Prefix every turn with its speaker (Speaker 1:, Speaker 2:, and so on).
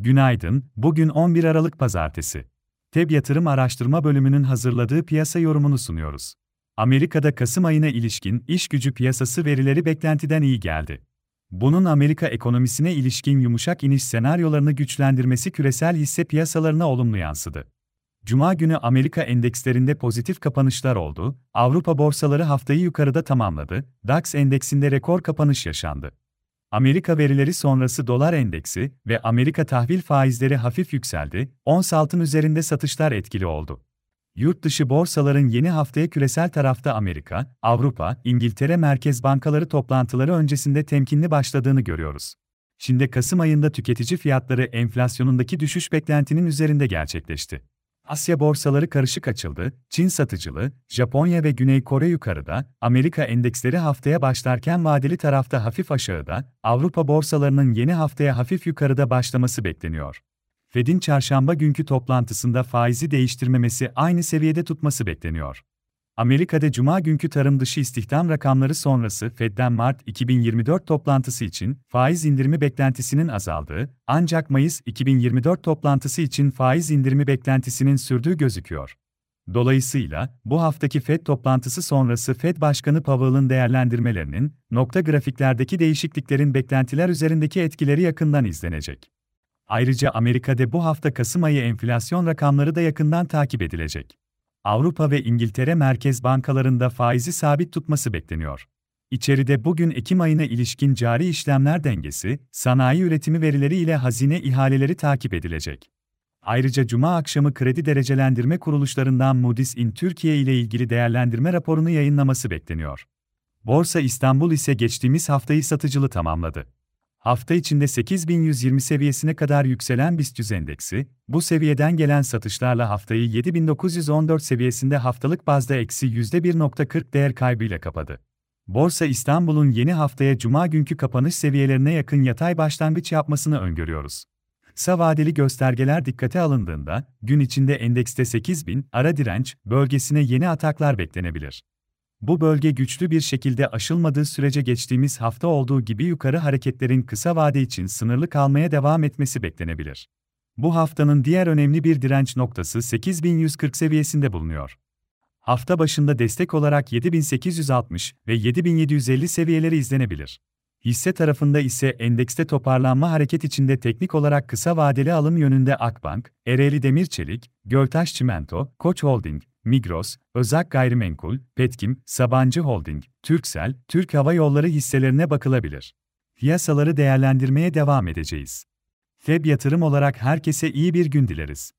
Speaker 1: Günaydın, bugün 11 Aralık Pazartesi. TEB Yatırım Araştırma Bölümünün hazırladığı piyasa yorumunu sunuyoruz. Amerika'da Kasım ayına ilişkin iş gücü piyasası verileri beklentiden iyi geldi. Bunun Amerika ekonomisine ilişkin yumuşak iniş senaryolarını güçlendirmesi küresel hisse piyasalarına olumlu yansıdı. Cuma günü Amerika endekslerinde pozitif kapanışlar oldu, Avrupa borsaları haftayı yukarıda tamamladı, DAX endeksinde rekor kapanış yaşandı. Amerika verileri sonrası dolar endeksi ve Amerika tahvil faizleri hafif yükseldi, ons altın üzerinde satışlar etkili oldu. Yurt dışı borsaların yeni haftaya küresel tarafta Amerika, Avrupa, İngiltere merkez bankaları toplantıları öncesinde temkinli başladığını görüyoruz. Çin'de Kasım ayında tüketici fiyatları enflasyonundaki düşüş beklentinin üzerinde gerçekleşti. Asya borsaları karışık açıldı, Çin satıcılı, Japonya ve Güney Kore yukarıda, Amerika endeksleri haftaya başlarken vadeli tarafta hafif aşağıda, Avrupa borsalarının yeni haftaya hafif yukarıda başlaması bekleniyor. Fed'in çarşamba günkü toplantısında faizi değiştirmemesi aynı seviyede tutması bekleniyor. Amerika'da cuma günkü tarım dışı istihdam rakamları sonrası Fed'den Mart 2024 toplantısı için faiz indirimi beklentisinin azaldığı, ancak Mayıs 2024 toplantısı için faiz indirimi beklentisinin sürdüğü gözüküyor. Dolayısıyla, bu haftaki Fed toplantısı sonrası Fed Başkanı Powell'ın değerlendirmelerinin, nokta grafiklerdeki değişikliklerin beklentiler üzerindeki etkileri yakından izlenecek. Ayrıca Amerika'da bu hafta Kasım ayı enflasyon rakamları da yakından takip edilecek. Avrupa ve İngiltere merkez bankalarında faizi sabit tutması bekleniyor. İçeride bugün Ekim ayına ilişkin cari işlemler dengesi, sanayi üretimi verileri ile hazine ihaleleri takip edilecek. Ayrıca Cuma akşamı kredi derecelendirme kuruluşlarından Moody's in Türkiye ile ilgili değerlendirme raporunu yayınlaması bekleniyor. Borsa İstanbul ise geçtiğimiz haftayı satıcılı tamamladı. Hafta içinde 8120 seviyesine kadar yükselen BIST endeksi, bu seviyeden gelen satışlarla haftayı 7914 seviyesinde haftalık bazda eksi %1.40 değer kaybıyla kapadı. Borsa İstanbul'un yeni haftaya cuma günkü kapanış seviyelerine yakın yatay başlangıç yapmasını öngörüyoruz. Kısa vadeli göstergeler dikkate alındığında, gün içinde endekste 8000 ara direnç bölgesine yeni ataklar beklenebilir. Bu bölge güçlü bir şekilde aşılmadığı sürece geçtiğimiz hafta olduğu gibi yukarı hareketlerin kısa vade için sınırlı kalmaya devam etmesi beklenebilir. Bu haftanın diğer önemli bir direnç noktası 8140 seviyesinde bulunuyor. Hafta başında destek olarak 7860 ve 7750 seviyeleri izlenebilir. Hisse tarafında ise endekste toparlanma hareket içinde teknik olarak kısa vadeli alım yönünde Akbank, Ereğli Demir Çelik, Göltaş Çimento, Koç Holding, Migros, Özak Gayrimenkul, Petkim, Sabancı Holding, Türksel, Türk Hava Yolları hisselerine bakılabilir. Piyasaları değerlendirmeye devam edeceğiz. FEB yatırım olarak herkese iyi bir gün dileriz.